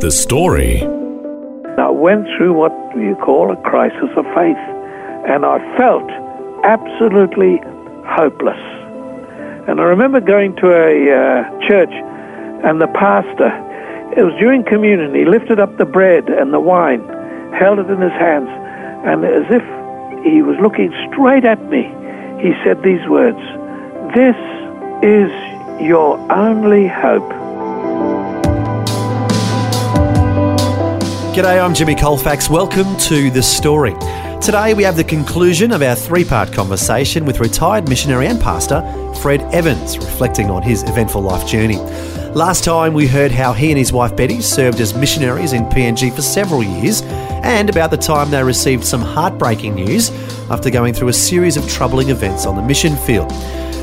The story. I went through what you call a crisis of faith, and I felt absolutely hopeless. And I remember going to a uh, church, and the pastor, it was during communion, he lifted up the bread and the wine, held it in his hands, and as if he was looking straight at me, he said these words This is your only hope. G'day, I'm Jimmy Colfax. Welcome to The Story. Today we have the conclusion of our three part conversation with retired missionary and pastor Fred Evans, reflecting on his eventful life journey. Last time we heard how he and his wife Betty served as missionaries in PNG for several years, and about the time they received some heartbreaking news after going through a series of troubling events on the mission field.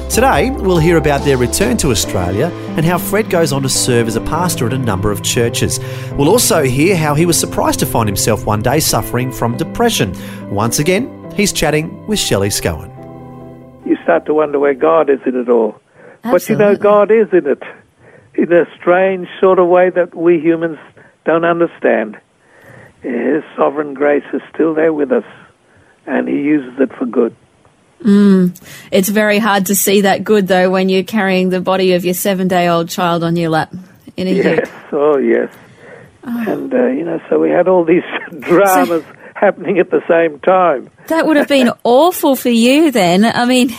Today, we'll hear about their return to Australia and how Fred goes on to serve as a pastor at a number of churches. We'll also hear how he was surprised to find himself one day suffering from depression. Once again, he's chatting with Shelley Scowen. You start to wonder where God is in it all. But you know, God is in it in a strange sort of way that we humans don't understand. His sovereign grace is still there with us, and He uses it for good. It's very hard to see that good though when you're carrying the body of your seven day old child on your lap in a Yes, heap. oh yes. And, uh, you know, so we had all these dramas happening at the same time. That would have been awful for you then. I mean,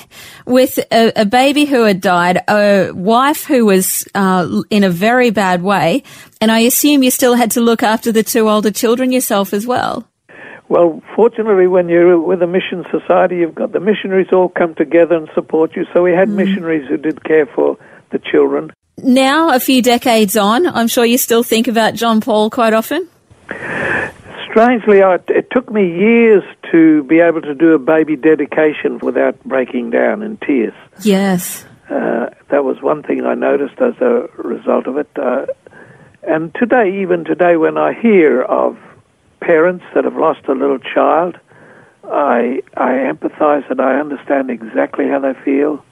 with a, a baby who had died, a wife who was uh, in a very bad way, and I assume you still had to look after the two older children yourself as well. Well, fortunately, when you're with a mission society, you've got the missionaries all come together and support you. So we had missionaries who did care for the children. Now, a few decades on, I'm sure you still think about John Paul quite often. Strangely, I, it took me years to be able to do a baby dedication without breaking down in tears. Yes. Uh, that was one thing I noticed as a result of it. Uh, and today, even today, when I hear of parents that have lost a little child, I I empathise and I understand exactly how they feel.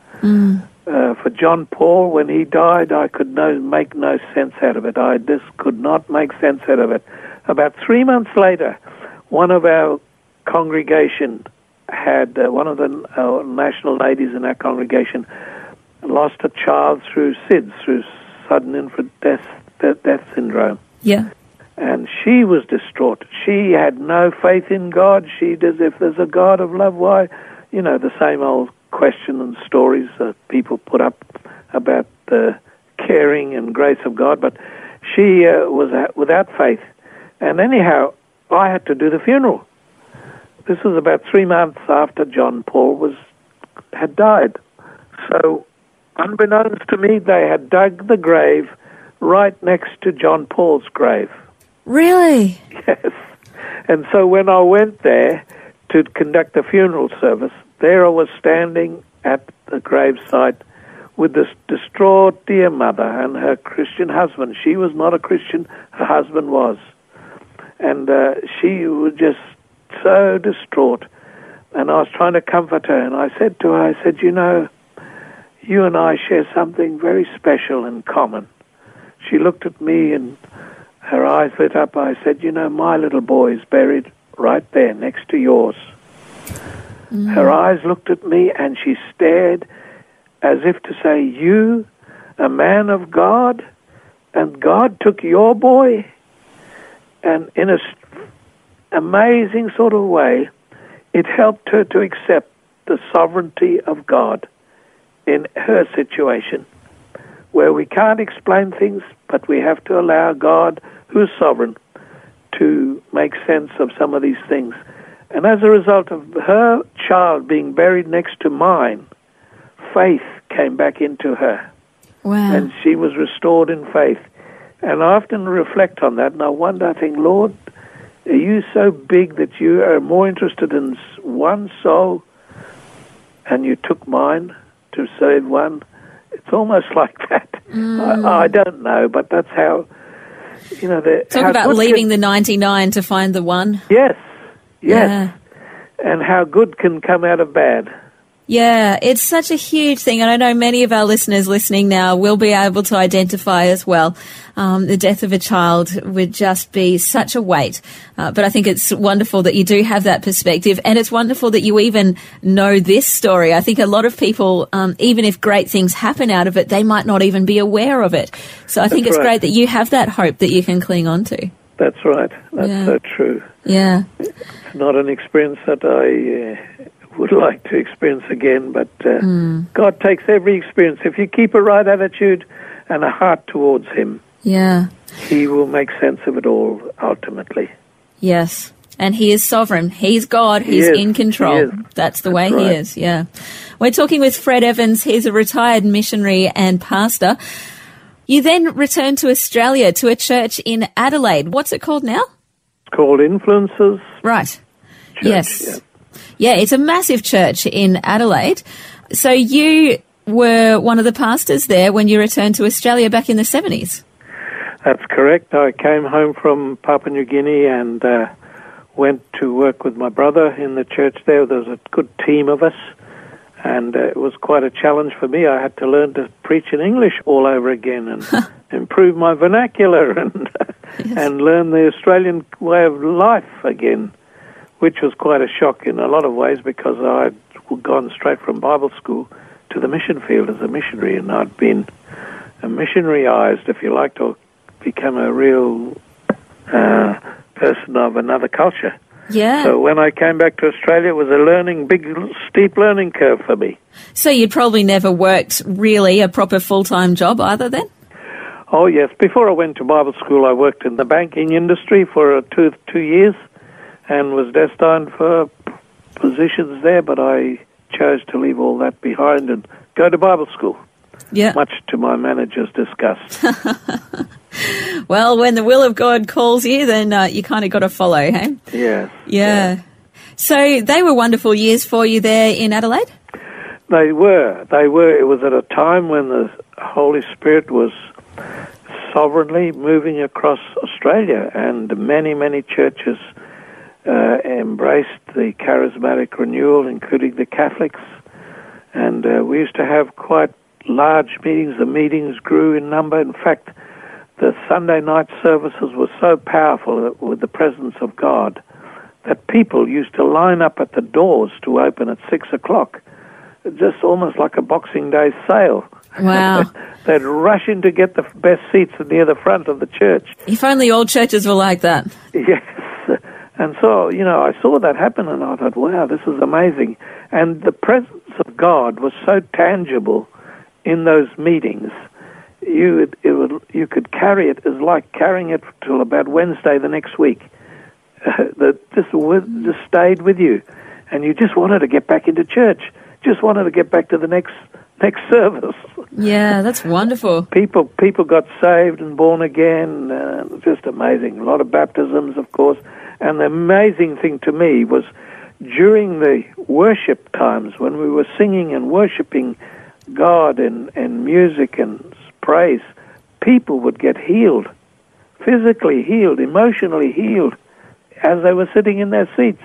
Uh, for John Paul, when he died, I could no, make no sense out of it. I just could not make sense out of it. About three months later, one of our congregation had uh, one of the uh, national ladies in our congregation lost a child through SIDS, through sudden infant death, death, death syndrome. Yeah. And she was distraught. She had no faith in God. She does, if there's a God of love, why? You know, the same old question and stories that people put up about the caring and grace of God. But she uh, was without faith. And anyhow, I had to do the funeral. This was about three months after John Paul was had died. So, unbeknownst to me, they had dug the grave right next to John Paul's grave. Really? Yes. And so when I went there to conduct the funeral service, there I was standing at the gravesite with this distraught dear mother and her Christian husband. She was not a Christian, her husband was. And uh, she was just so distraught. And I was trying to comfort her, and I said to her, I said, You know, you and I share something very special in common. She looked at me and her eyes lit up. I said, You know, my little boy is buried right there next to yours. Mm. Her eyes looked at me and she stared as if to say, You, a man of God, and God took your boy? And in a s- amazing sort of way, it helped her to accept the sovereignty of God in her situation where we can't explain things, but we have to allow God, who's sovereign, to make sense of some of these things. And as a result of her child being buried next to mine, faith came back into her, Wow. and she was restored in faith. And I often reflect on that, and I wonder, I think, Lord, are you so big that you are more interested in one soul and you took mine to save one? It's almost like that. I, mm. I don't know, but that's how, you know, the, Talk about leaving can- the 99 to find the one. Yes, yes. Yeah. And how good can come out of bad. Yeah, it's such a huge thing, and I know many of our listeners listening now will be able to identify as well. Um, the death of a child would just be such a weight, uh, but I think it's wonderful that you do have that perspective, and it's wonderful that you even know this story. I think a lot of people, um, even if great things happen out of it, they might not even be aware of it. So I think it's right. great that you have that hope that you can cling on to. That's right. That's Yeah. so true. Yeah. It's not an experience that I uh, would like to experience again, but uh, Hmm. God takes every experience. If you keep a right attitude and a heart towards Him, Yeah. He will make sense of it all ultimately. Yes. And he is sovereign. He's God. He He's is. in control. He. That's the way That's he is. Yeah. We're talking with Fred Evans. He's a retired missionary and pastor. You then returned to Australia to a church in Adelaide. What's it called now? It's called Influencers. Right. Church, yes. yeah. Yeah, it's a massive church in Adelaide. So you were one of the pastors there when you returned to Australia back in the 70s. That's correct. I came home from Papua New Guinea and uh, went to work with my brother in the church there. There was a good team of us, and uh, it was quite a challenge for me. I had to learn to preach in English all over again and improve my vernacular and and learn the Australian way of life again, which was quite a shock in a lot of ways because I'd gone straight from Bible school to the mission field as a missionary, and I'd been missionaryized, if you like, to become a real uh, person of another culture. Yeah. So when I came back to Australia, it was a learning, big, steep learning curve for me. So you'd probably never worked really a proper full-time job either then? Oh yes, before I went to Bible school, I worked in the banking industry for two two years, and was destined for positions there. But I chose to leave all that behind and go to Bible school, Yeah. much to my manager's disgust. Well, when the will of God calls you, then uh, you kind of got to follow, hey? yes. Yeah. So they were wonderful years for you there in Adelaide? They were. They were. It was at a time when the Holy Spirit was sovereignly moving across Australia, and many, many churches uh, embraced the charismatic renewal, including the Catholics. And uh, we used to have quite large meetings. The meetings grew in number. In fact, the Sunday night services were so powerful with the presence of God that people used to line up at the doors to open at six o'clock just almost like a Boxing Day sale. Wow. They'd rush in to get the best seats near the front of the church. If only all churches were like that. Yes. And so, you know, I saw that happen and I thought, wow, this is amazing. And the presence of God was so tangible in those meetings. You it would, you could carry it as like carrying it till about Wednesday the next week. that just just stayed with you, and you just wanted to get back into church. Just wanted to get back to the next next service. Yeah, that's wonderful. People people got saved and born again. Uh, just amazing. A lot of baptisms, of course. And the amazing thing to me was during the worship times when we were singing and worshiping God in, in music and praise, people would get healed, physically healed, emotionally healed, as they were sitting in their seats.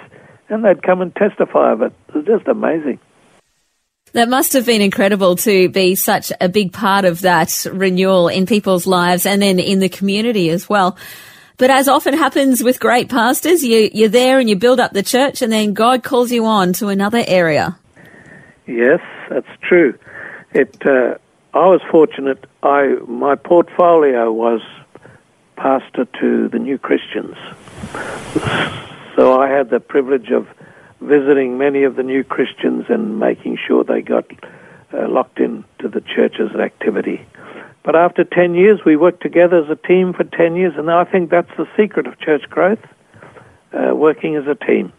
And they'd come and testify of it. It was just amazing. That must have been incredible to be such a big part of that renewal in people's lives and then in the community as well. But as often happens with great pastors, you, you're there and you build up the church and then God calls you on to another area. Yes, that's true. It. Uh, I was fortunate. I my portfolio was pastor to the New Christians, so I had the privilege of visiting many of the new Christians and making sure they got uh, locked into the church's activity. But after 10 years, we worked together as a team for 10 years, and I think that's the secret of church growth, uh, working as a team.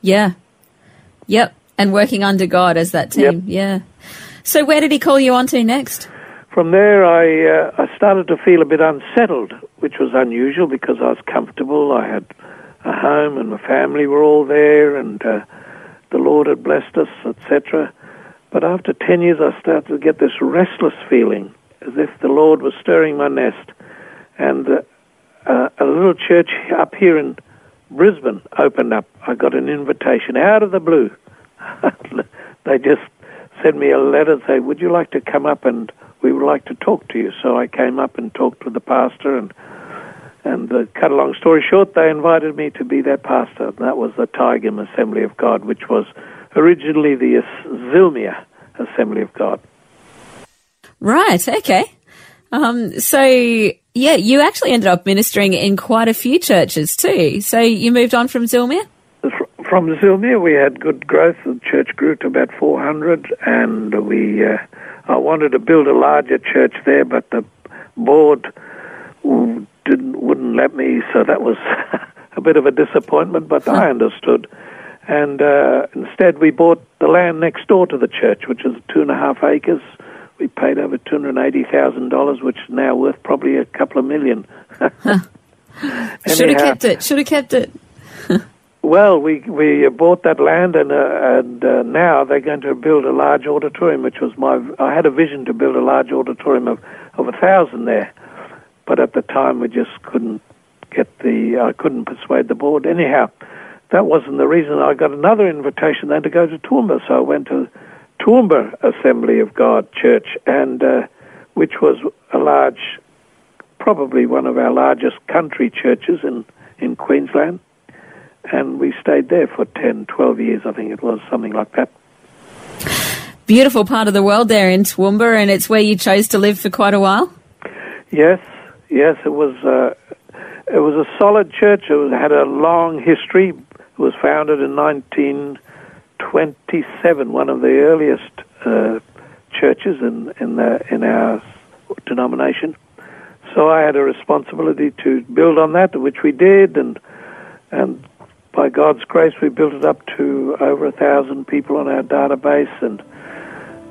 Yeah. Yep. And working under God as that team. Yep. Yeah. So where did he call you on to next? from there, I uh, I started to feel a bit unsettled, which was unusual because I was comfortable. I had a home, and my family were all there, and uh, the Lord had blessed us, etc. But after ten years, I started to get this restless feeling, as if the Lord was stirring my nest, and uh, uh, a little church up here in Brisbane opened up. I got an invitation out of the blue. they just sent me a letter saying, "Would you like to come up and we would like to talk to you?" So I came up and talked with the pastor, and and uh, cut a long story short, they invited me to be their pastor. That was the Tygum Assembly of God, which was originally the Zillmere Assembly of God. Right. Okay. Um, so yeah, you actually ended up ministering in quite a few churches too. So you moved on from Zillmere? From Zillmere, we had good growth. The church grew to about 400, and we. Uh, I wanted to build a larger church there, but the board didn't wouldn't let me. So that was a bit of a disappointment. But I understood, and uh, instead we bought the land next door to the church, which is two and a half acres paid over two hundred eighty thousand dollars, which is now worth probably a couple of million. Should have kept it. Should have kept it. well, we we bought that land, and uh, and uh, now they're going to build a large auditorium, which was my. I had a vision to build a large auditorium of of a thousand there, but at the time we just couldn't get the. I couldn't persuade the board. Anyhow, that wasn't the reason. I got another invitation then to go to Toowoomba, so I went to Toowoomba Assembly of God Church, and uh, which was a large, probably one of our largest country churches in, in Queensland. And we stayed there for 10, 12 years, I think it was, something like that. Beautiful part of the world there in Toowoomba, and it's where you chose to live for quite a while? Yes, yes, it was. Uh, it was a solid church. It was, had a long history. It was founded in 19- 27, one of the earliest uh, churches in in, the, in our denomination. So I had a responsibility to build on that, which we did, and and by God's grace, we built it up to over a thousand people on our database, and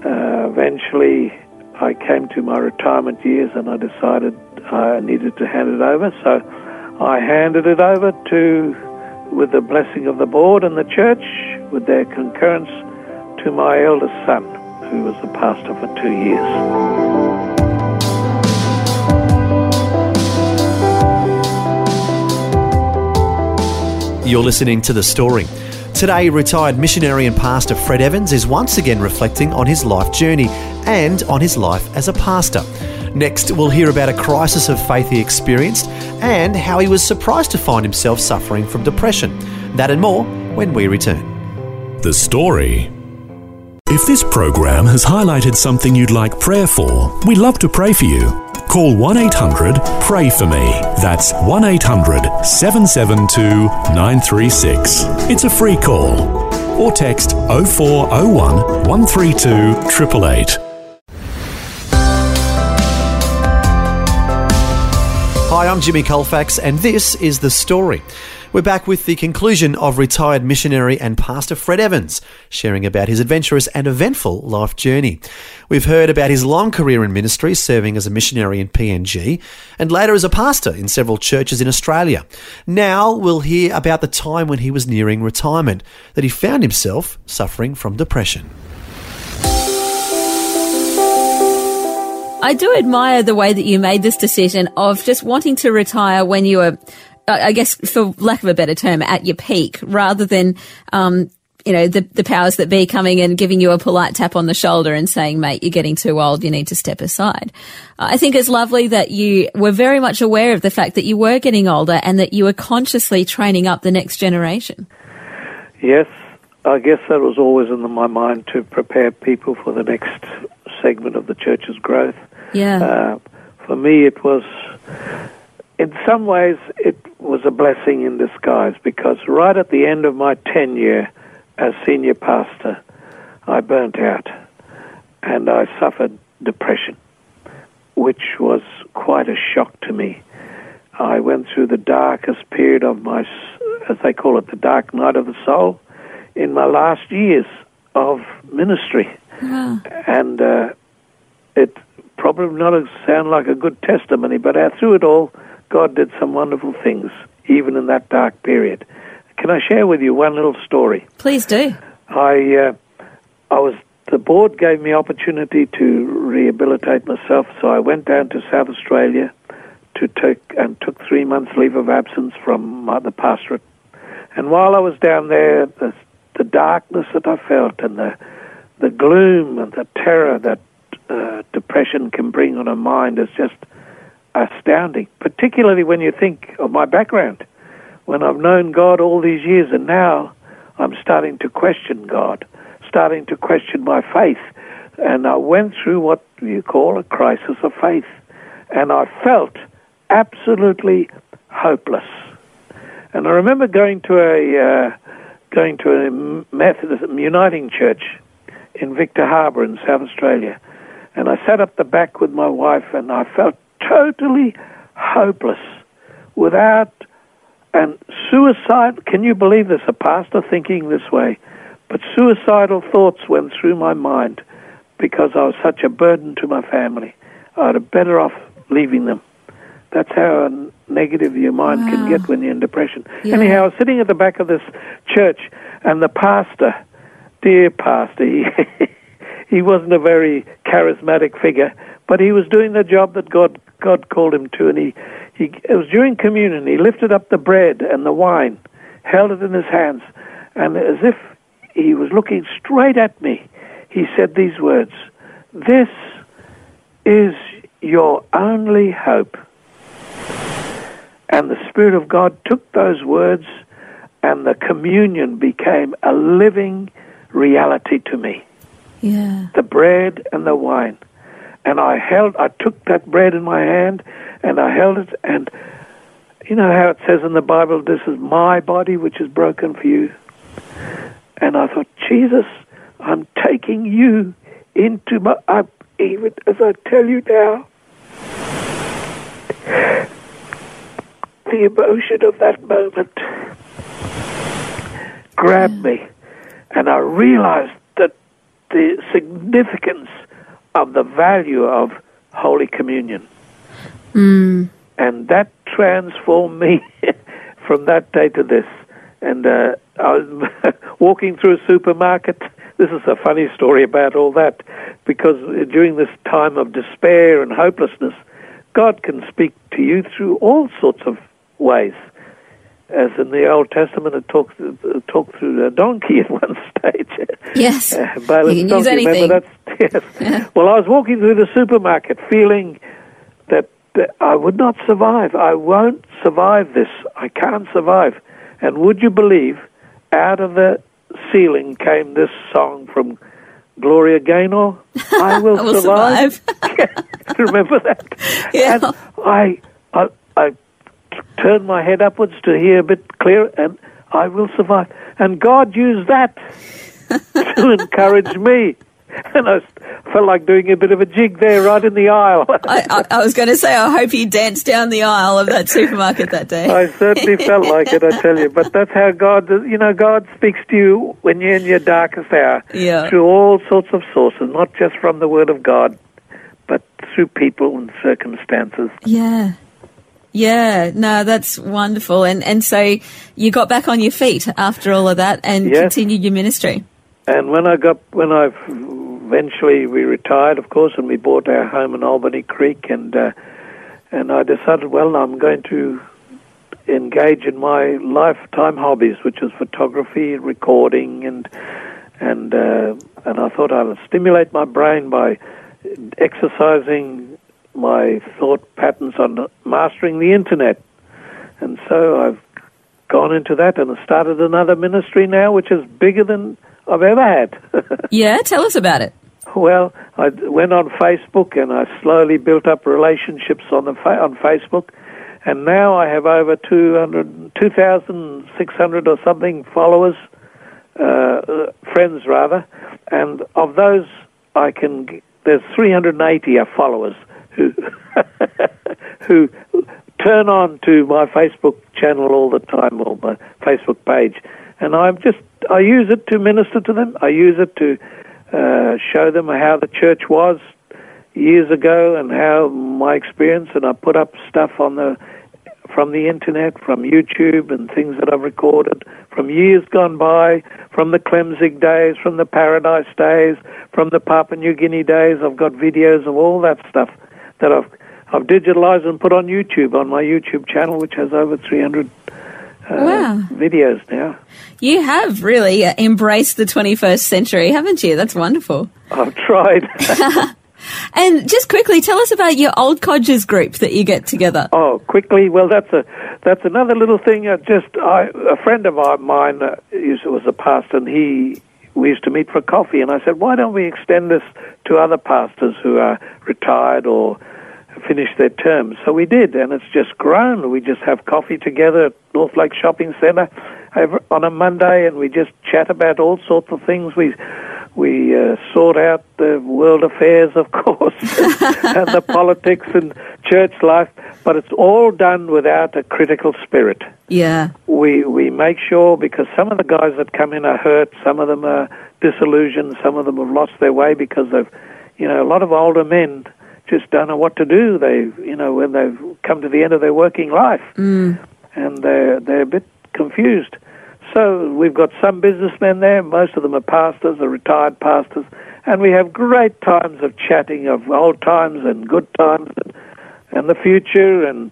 uh, eventually I came to my retirement years, and I decided I needed to hand it over. So I handed it over to with the blessing of the board and the church, with their concurrence, to my eldest son, who was the pastor for two years. You're listening to The Story. Today, retired missionary and pastor Fred Evans is once again reflecting on his life journey and on his life as a pastor. Next, we'll hear about a crisis of faith he experienced and how he was surprised to find himself suffering from depression. That and more when we return. The story. If this program has highlighted something you'd like prayer for, we'd love to pray for you. Call 1 800 Pray For Me. That's 1 800 772 936. It's a free call. Or text 0401 132 888. Hi, I'm Jimmy Colfax, and this is The Story. We're back with the conclusion of retired missionary and pastor Fred Evans, sharing about his adventurous and eventful life journey. We've heard about his long career in ministry, serving as a missionary in PNG, and later as a pastor in several churches in Australia. Now we'll hear about the time when he was nearing retirement, that he found himself suffering from depression. I do admire the way that you made this decision of just wanting to retire when you were, I guess, for lack of a better term, at your peak, rather than, um, you know, the, the powers that be coming and giving you a polite tap on the shoulder and saying, mate, you're getting too old, you need to step aside. I think it's lovely that you were very much aware of the fact that you were getting older and that you were consciously training up the next generation. Yes, I guess that was always in my mind to prepare people for the next segment of the church's growth. Yeah. Uh, for me, it was, in some ways, it was a blessing in disguise because right at the end of my tenure as senior pastor, I burnt out and I suffered depression, which was quite a shock to me. I went through the darkest period of my, as they call it, the dark night of the soul, in my last years of ministry. Wow. And uh, it probably not sound like a good testimony, but through it all, God did some wonderful things, even in that dark period. Can I share with you one little story? Please do. I, uh, I was the board gave me opportunity to rehabilitate myself, so I went down to South Australia to take and took three months leave of absence from uh, the pastorate. And while I was down there, the, the darkness that I felt and the the gloom and the terror that uh, depression can bring on a mind is just astounding. Particularly when you think of my background, when I've known God all these years, and now I'm starting to question God, starting to question my faith, and I went through what you call a crisis of faith, and I felt absolutely hopeless. And I remember going to a uh, going to a Methodist Uniting Church in Victor Harbor in South Australia, and I sat up the back with my wife, and I felt totally hopeless, without and suicide. Can you believe this? A pastor thinking this way, but suicidal thoughts went through my mind because I was such a burden to my family. I'd have better off leaving them. That's how negative your mind wow. can get when you're in depression. Yeah. Anyhow, I was sitting at the back of this church, and the pastor, dear pastor, he, he wasn't a very charismatic figure, but he was doing the job that God God called him to, and he, he it was during communion. He lifted up the bread and the wine, held it in his hands, and as if he was looking straight at me, he said these words: "This is your only hope." And the Spirit of God took those words, and the communion became a living reality to me. Yeah. The bread and the wine. And I held, I took that bread in my hand, and I held it, and you know how it says in the Bible, this is my body which is broken for you. And I thought, Jesus, I'm taking you into my, I, even as I tell you now, the emotion of that moment grabbed me, and I realized that the significance of the value of Holy Communion. Mm. And that transformed me from that day to this. And uh, I was walking through a supermarket. This is a funny story about all that, because during this time of despair and hopelessness, God can speak to you through all sorts of ways. As in the Old Testament, it talks it talked through a donkey at one stage. Yes, uh, you can use anything. Remember yes. Yeah. Well, I was walking through the supermarket, feeling that, that I would not survive. I won't survive this. I can't survive. And would you believe, out of the ceiling came this song from Gloria Gaynor. I will, I will survive. survive. Remember that? Yeah. And I, I, I turn my head upwards to hear a bit clearer, and I will survive. And God used that to encourage me. And I felt like doing a bit of a jig there, right in the aisle. I, I, I, was going to say, I hope you danced down the aisle of that supermarket that day. I certainly felt like it, I tell you. But that's how God, you know, God speaks to you when you're in your darkest hour. Yeah. Through all sorts of sources, not just from the Word of God, but through people and circumstances. Yeah. Yeah, no, that's wonderful. And and so you got back on your feet after all of that and yes. continued your ministry. And when I got when I eventually we retired, of course, and we bought our home in Albany Creek, and uh, and I decided, well, I'm going to engage in my lifetime hobbies, which is photography, recording, and and uh, and I thought I would stimulate my brain by exercising my thought patterns on mastering the internet. And so I've gone into that and started another ministry now, which is bigger than I've ever had. yeah, tell us about it. Well, I went on Facebook and I slowly built up relationships on the fa- on Facebook, and now I have over 200, 2,600 or something followers, uh, friends rather, and of those I can there's 380 are followers who who turn on to my Facebook channel all the time or my Facebook page, and I'm just I use it to minister to them. I use it to uh, show them how the church was years ago and how my experience, and I put up stuff on the from the internet, from YouTube, and things that I've recorded from years gone by, from the Klemzig days, from the Paradise days, from the Papua New Guinea days. I've got videos of all that stuff that I've I've digitalized and put on YouTube on my YouTube channel, which has over 300 uh, Wow. videos now. You have really uh, embraced the 21st century, haven't you? That's wonderful. I've tried. And just quickly, tell us about your old codgers group that you get together. Oh, quickly. Well, that's a that's another little thing. Uh, just I, a friend of mine uh, used, was a pastor, and he we used to meet for coffee. And I said, why don't we extend this to other pastors who are retired or finished their terms? So we did, and it's just grown. We just have coffee together at North Lake Shopping Centre on a Monday, and we just chat about all sorts of things. We we uh, sort out the world affairs, of course, and the politics and church life, but it's all done without a critical spirit. Yeah. We we make sure because some of the guys that come in are hurt, some of them are disillusioned, some of them have lost their way because they've, you know, a lot of older men just don't know what to do. They, you know, when they've come to the end of their working life, mm. and they're they're a bit confused. So we've got some businessmen there. Most of them are pastors, are retired pastors, and we have great times of chatting of old times and good times and, and the future. And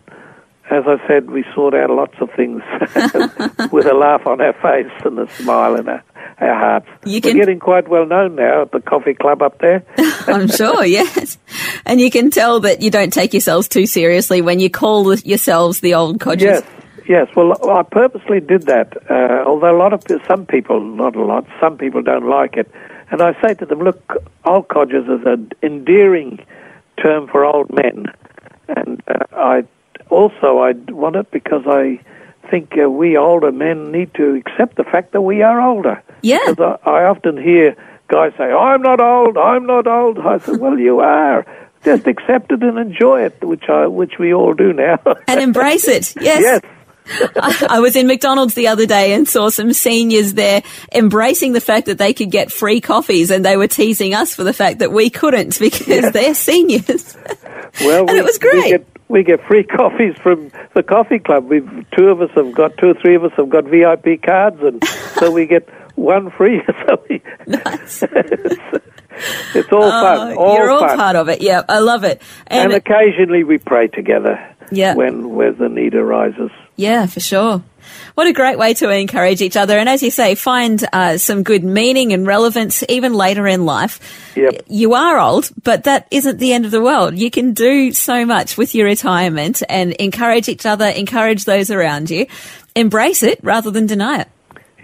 as I said, we sort out lots of things with a laugh on our face and a smile in our, our hearts. You We're getting quite well known now at the coffee club up there. I'm sure, yes. And you can tell that you don't take yourselves too seriously when you call yourselves the old codgers. Yes, yes. Well, I purposely did that. Uh, although a lot of some people, not a lot, some people don't like it, and I say to them, look, old codgers is an endearing term for old men, and uh, I also I want it because I think uh, we older men need to accept the fact that we are older. Yeah. Because I, I often hear guys say, "I'm not old. I'm not old." I said, "Well, you are." Just accept it and enjoy it, which I, which we all do now. And embrace it. Yes. yes. I, I was in McDonald's the other day and saw some seniors there embracing the fact that they could get free coffees and they were teasing us for the fact that we couldn't because they're seniors. Well, And it was great. We get, we get free coffees from the coffee club. We've two of us have got two or three of us have got VIP cards, and so we get one free. So we, it's all fun. Oh, All you're all fun. part of it. Yeah, I love it. and And, occasionally we pray together. Yeah. When where the need arises. yeah, for sure. What a great way to encourage each other. And as you say, find uh, some good meaning and relevance even later in life. Yep. You are old, but that isn't the end of the world. You can do so much with your retirement and encourage each other, encourage those around you. Embrace it rather than deny it.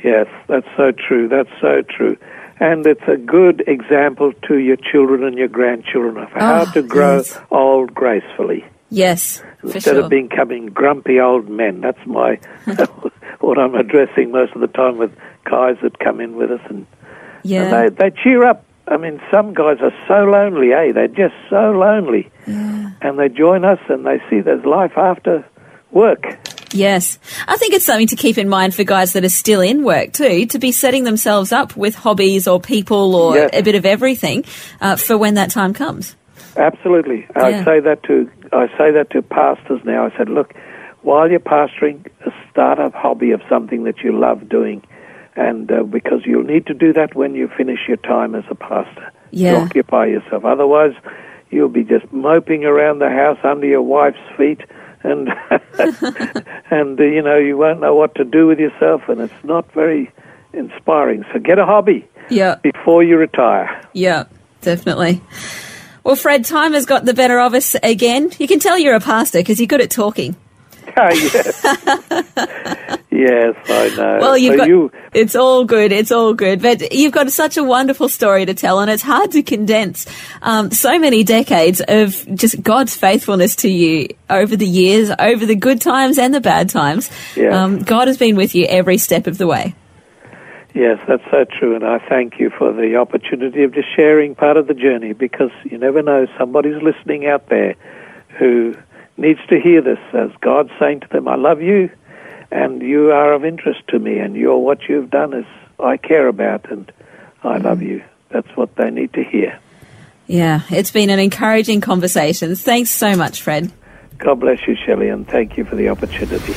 Yes, that's so true. That's so true. And it's a good example to your children and your grandchildren of how Oh, to grow yes. old gracefully. Yes, instead sure. of becoming grumpy old men. That's my what I'm addressing most of the time with guys that come in with us, and, yeah. and they they cheer up. I mean, some guys are so lonely, eh? They're just so lonely, and they join us and they see there's life after work. Yes. I think it's something to keep in mind for guys that are still in work too, to be setting themselves up with hobbies or people or Yes. a bit of everything uh, for when that time comes. Absolutely, I say that to I say that to pastors now. I said, look, while you're pastoring, a start a hobby of something that you love doing, and uh, because you'll need to do that when you finish your time as a pastor. Yeah. To occupy yourself. Otherwise, you'll be just moping around the house under your wife's feet, and and uh, you know you won't know what to do with yourself, and it's not very inspiring. So get a hobby Yeah. before you retire. Yeah, definitely. Well, Fred, time has got the better of us again. You can tell you're a pastor because you're good at talking. Yes. yes, I know. Well, you've so got, you, it's all good. It's all good. But you've got such a wonderful story to tell, and it's hard to condense um, so many decades of just God's faithfulness to you over the years, over the good times and the bad times. Yeah. Um, God has been with you every step of the way. yes, that's so true, and I thank you for the opportunity of just sharing part of the journey because you never know somebody's listening out there who needs to hear this as God saying to them, "I love you, and you are of interest to me, and you're what you've done is I care about, and I mm. love you." That's what they need to hear. Yeah, it's been an encouraging conversation. Thanks so much, Fred. God bless you, Shelley, and thank you for the opportunity.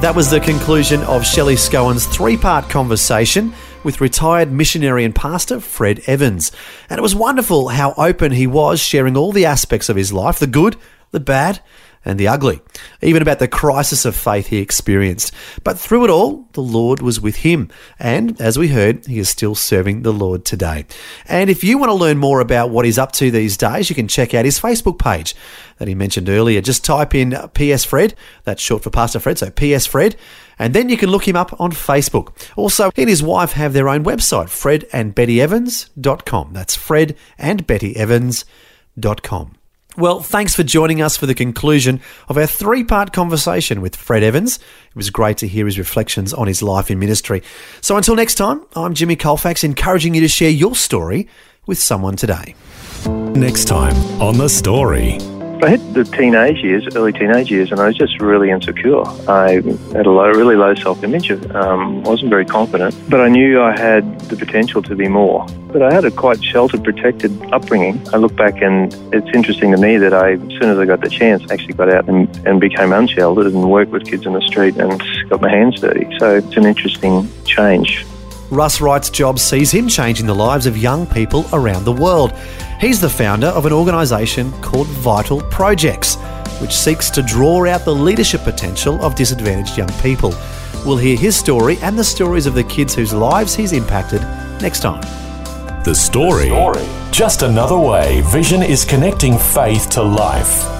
That was the conclusion of Shelley Scowen's three part conversation with retired missionary and pastor Fred Evans. And it was wonderful how open he was, sharing all the aspects of his life the good, the bad, and the ugly, even about the crisis of faith he experienced. But through it all, the Lord was with him. And as we heard, he is still serving the Lord today. And if you want to learn more about what he's up to these days, you can check out his Facebook page that he mentioned earlier. Just type in PS Fred, that's short for Pastor Fred, so PS Fred, and then you can look him up on Facebook. Also, he and his wife have their own website, fredandbettyevans.com. That's fredandbettyevans.com. Well, thanks for joining us for the conclusion of our three part conversation with Fred Evans. It was great to hear his reflections on his life in ministry. So until next time, I'm Jimmy Colfax, encouraging you to share your story with someone today. Next time on The Story. I hit the teenage years, early teenage years, and I was just really insecure. I had a low, really low self-image. Um, wasn't very confident, but I knew I had the potential to be more. But I had a quite sheltered, protected upbringing. I look back, and it's interesting to me that I, as soon as I got the chance, actually got out and, and became unsheltered and worked with kids in the street and got my hands dirty. So it's an interesting change. Russ Wright's job sees him changing the lives of young people around the world. He's the founder of an organisation called Vital Projects, which seeks to draw out the leadership potential of disadvantaged young people. We'll hear his story and the stories of the kids whose lives he's impacted next time. The story. Just another way Vision is connecting faith to life.